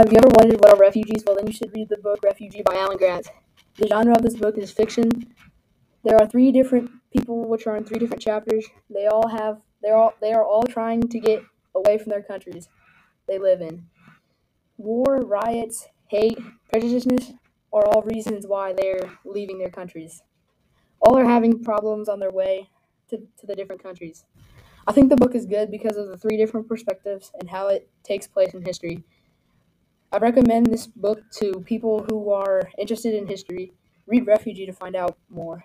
Have you ever wondered what are refugees? Well, then you should read the book Refugee by Alan Gratz. The genre of this book is fiction. There are three different people which are in three different chapters. They all have they're all they are all trying to get away from their countries they live in. War, riots, hate, prejudiceness are all reasons why they're leaving their countries. All are having problems on their way to, to the different countries. I think the book is good because of the three different perspectives and how it takes place in history. I recommend this book to people who are interested in history. Read Refugee to find out more.